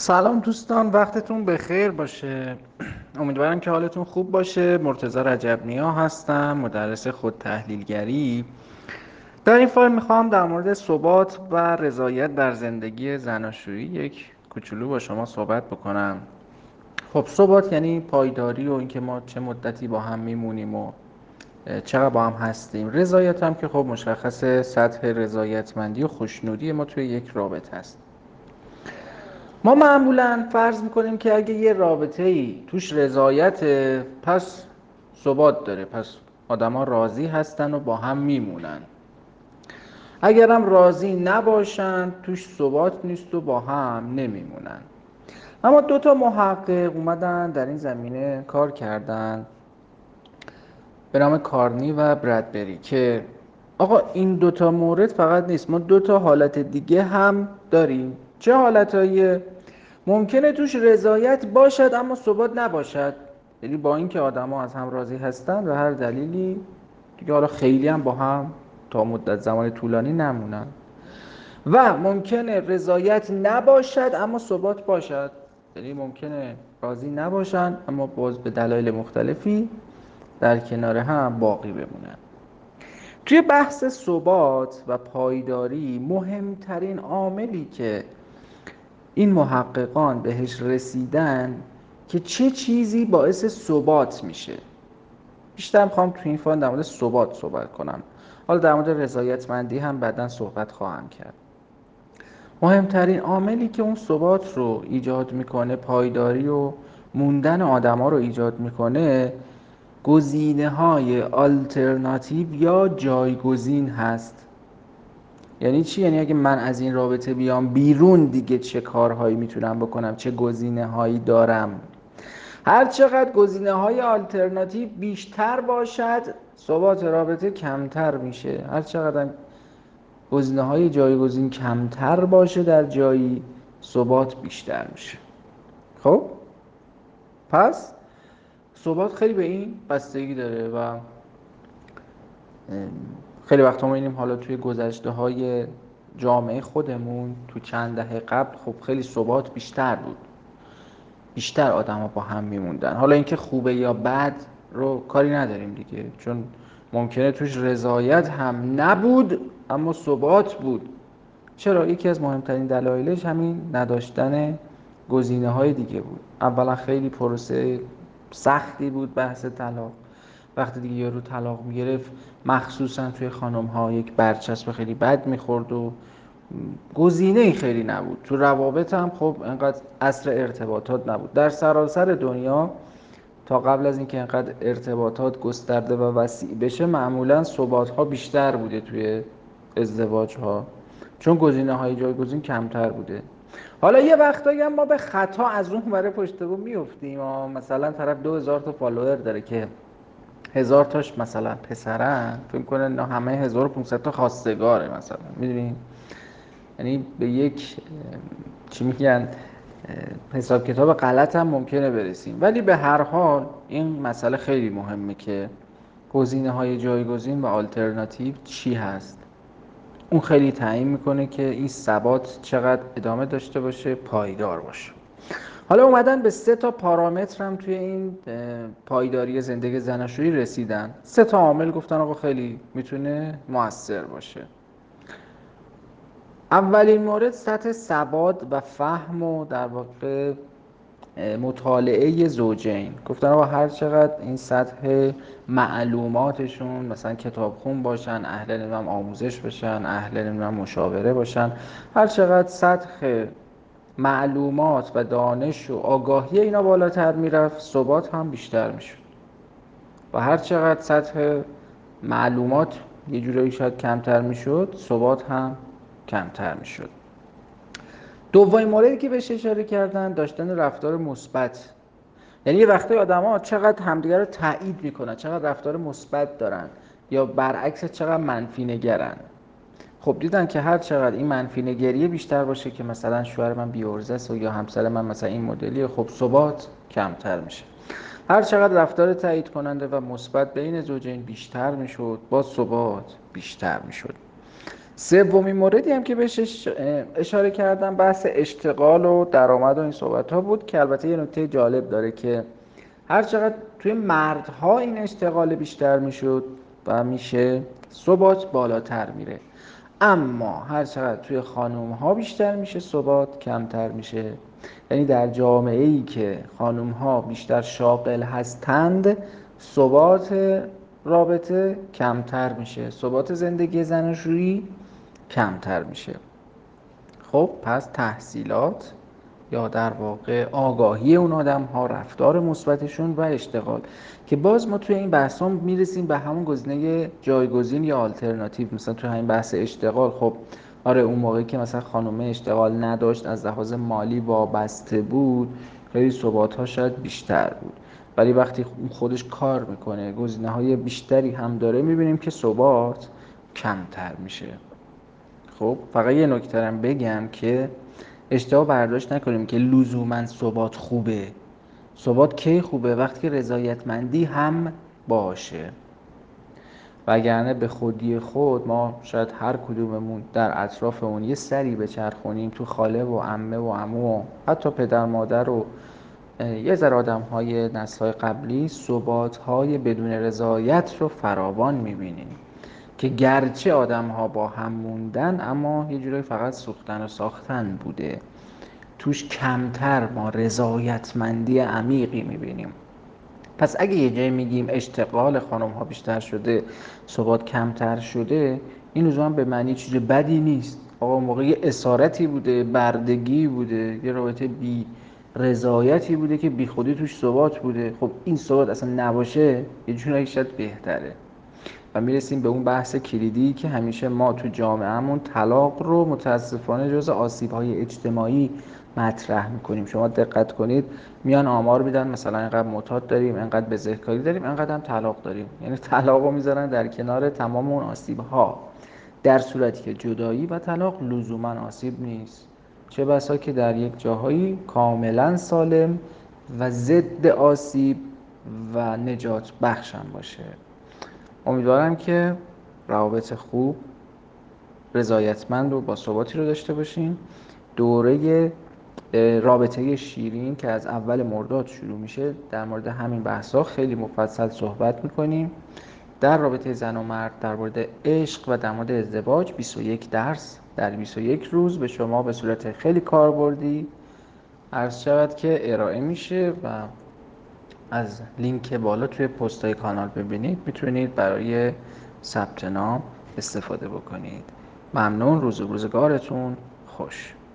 سلام دوستان وقتتون بخیر باشه. امیدوارم که حالتون خوب باشه. مرتضی رجب نیا هستم مدرس خود تحلیلگری. در این فایل می‌خوام در مورد ثبات و رضایت در زندگی زناشویی یک کوچولو با شما صحبت بکنم. خب ثبات یعنی پایداری و اینکه ما چه مدتی با هم میمونیم و چقدر با هم هستیم. رضایت هم که خب مشخص سطح رضایتمندی و خوشنودی ما توی یک رابطه هست ما معمولا فرض می‌کنیم که اگه یه رابطه ای توش رضایت پس ثبات داره پس آدما راضی هستن و با هم میمونن. اگرم راضی نباشن توش ثبات نیست و با هم نمیمونن. اما دو تا محقق اومدن در این زمینه کار کردن. به نام کارنی و برادبری که آقا این دوتا مورد فقط نیست. ما دو تا حالت دیگه هم داریم. چه حالتهایی ممکنه توش رضایت باشد اما ثبات نباشد. یعنی با اینکه آدما از هم راضی هستن و هر دلیلی دیگه حالا خیلی هم با هم تا مدت زمان طولانی نمونن. و ممکنه رضایت نباشد اما ثبات باشد. یعنی ممکنه راضی نباشن اما باز به دلایل مختلفی در کنار هم باقی بمونن. توی بحث ثبات و پایداری مهمترین عاملی که این محققان بهش رسیدن که چه چیزی باعث ثبات میشه. بیشتر می‌خوام تو این فایل در مورد ثبات صحبت کنم. حالا در مورد رضایتمندی هم بعدا صحبت خواهم کرد. مهمترین عاملی که اون ثبات رو ایجاد می‌کنه پایداری و موندن آدما رو ایجاد می‌کنه گزینه های آلترناتیو یا جایگزین هست. یعنی چی؟ یعنی اگه من از این رابطه بیام بیرون دیگه چه کارهایی می‌تونم بکنم؟ چه گزینه هایی دارم؟ هر چقدر گزینه های آلترناتیو بیشتر باشد ثبات رابطه کمتر میشه. هر چقدر گزینه های جایگزین کمتر باشه در جایی ثبات بیشتر میشه. خب؟ پس ثبات خیلی به این بستگی داره و خیلی وقتا ما اینیم حالا توی گذشته های جامعه خودمون تو چند دهه قبل خب خیلی ثبات بیشتر بود. بیشتر آدم با هم میموندن. حالا اینکه خوبه یا بد رو کاری نداریم دیگه. چون ممکنه توش رضایت هم نبود اما ثبات بود. چرا؟ یکی از مهمترین دلایلش همین نداشتن گزینه های دیگه بود. اولا خیلی پروسه سختی بود بحث طلاق. وقتی دیگه یارو طلاق می‌گرفت مخصوصا توی خانم ها یک برچسب خیلی بد می‌خورد و گزینه ای خیلی نبود. تو روابط هم خب انقدر اصر ارتباطات نبود. در سراسر دنیا تا قبل از اینکه انقدر ارتباطات گسترده و وسیع بشه معمولا ثبات ها بیشتر بوده توی ازدواج ها چون گزینه های جایگزین کمتر بوده. حالا یه وقتایی هم ما به خطا از اون برای پشت بوم میفتیم مثلا طرف دو هزار تا فالوور داره که هزار تاش مثلا پسرن؟ فکر کنه نه همه 1500 تا خواستگاره مثلا. می‌دونین یعنی به یک چی میگن حساب کتاب غلط هم ممکنه برسیم. ولی به هر حال این مسئله خیلی مهمه که گزینه های جایگزین و آلترناتیو چی هست؟ اون خیلی تعیین می‌کنه که این ثبات چقدر ادامه داشته باشه پایدار باشه. حالا اومدن به سه تا پارامتر هم توی این پایداری زندگی زناشویی رسیدن. سه تا عامل گفتن آقا خیلی می‌تونه موثر باشه. اولین مورد سطح ثبات و فهم و در واقع مطالعه زوجین گفتن آقا هر چقدر این سطح معلوماتشون مثلا کتابخون باشن اهل نمی‌دونم آموزش بشن اهل نمی‌دونم مشاوره باشن هر چقدر سطح معلومات و دانش و آگاهی اینا بالاتر می‌رفت ثبات هم بیشتر می‌شد. و هر چقدر سطح معلومات یه جورایی شاید کمتر می‌شد ثبات هم کمتر می‌شد. دومین موردی که بهش اشاره کردن داشتن رفتار مثبت. یعنی وقتی آدما چقدر همدیگه رو تایید می‌کنن چقدر رفتار مثبت دارن یا برعکس چقدر منفی نگرن. خب دیدن که هر چقدر این منفی نگریه بیشتر باشه که مثلا شوهر من بیورزه است و یا همسر من مثلا این مدلی خب ثبات کمتر میشه. هر چقدر رفتار تایید کننده و مثبت بین زوجین بیشتر می‌شد با ثبات بیشتر می‌شد. سومین موردی هم که بهش اشاره کردم بحث اشتغال و درآمد و این صحبت ها بود که البته یه نکته جالب داره که هر چقدر توی مردها این اشتغال بیشتر می‌شد و میشه ثبات بالاتر میره. اما هر چقدر توی خانوم ها بیشتر میشه ثبات کمتر میشه. یعنی در جامعه ای که خانوم ها بیشتر شاغل هستند ثبات رابطه کمتر میشه. ثبات زندگی زناشویی کمتر میشه. خب پس تحصیلات یا در واقع آگاهی اون آدم ها رفتار مثبتشون و اشتغال. که باز ما توی این بحث هم می‌رسیم به همون گزینه جایگزین یا آلترناتیو مثلا توی همین بحث اشتغال. خب آره اون موقعی که مثلا خانومه اشتغال نداشت از لحاظ مالی وابسته بود خیلی ثبات ها شاید بیشتر بود. ولی وقتی خودش کار می‌کنه گزینه های بیشتری هم داره می‌بینیم که ثبات کمتر میشه. خب فقط یه نکته بگم که اشتباه برداشت نکنیم که لزوما ثبات خوبه. ثبات کی خوبه؟ وقتی که رضایتمندی هم باشه. وگرنه به خودی خود ما شاید هر کدوممون در اطرافمون یه سری بچرخونیم تو خاله و عمه و عمو و حتی پدر مادر و یه ذره آدم های نسل قبلی ثبات های بدون رضایت رو فراوان می‌بینیم. که گرچه آدم ها با هم موندن اما یه جورایی فقط سوختن و ساختن بوده. توش کمتر ما رضایتمندی عمیقی می‌بینیم. پس اگه یه جایی میگیم اشتغال خانم ها بیشتر شده ثبات کمتر شده این لزوما به معنی چیز بدی نیست. آقا موقع یه اسارتی بوده بردگی بوده یه رابطه بی رضایتی بوده که بی خودی توش ثبات بوده. خب این ثبات اصلا نباشه یه جورایی شاید بهتره. می‌رسیم به اون بحث کلیدی که همیشه ما تو جامعهمون طلاق رو متاسفانه جز آسیب های اجتماعی مطرح می‌کنیم. شما دقت کنید میان آمار میدن مثلا اینقدر معتاد داریم اینقدر بزهکاری داریم اینقدر هم طلاق داریم. یعنی طلاق رو می‌ذارن در کنار تمام اون آسیب ها در صورتی که جدایی و طلاق لزوما آسیب نیست. چه بسا که در یک جاهایی کاملا سالم و ضد آسیب و نجات بخشم باشه. امیدوارم که روابط خوب رضایتمند و با ثباتی رو داشته باشیم دوره رابطه شیرین که از اول مرداد شروع میشه در مورد همین بحثا خیلی مفصل صحبت می‌کنیم. در رابطه زن و مرد در مورد عشق و در مورد ازدواج 21 درس در 21 روز به شما به صورت خیلی کاربردی عرض شود که ارائه میشه و از لینک بالا توی پستای کانال ببینید. می‌تونید برای ثبت نام استفاده بکنید. ممنون. روز روزگارتون خوش.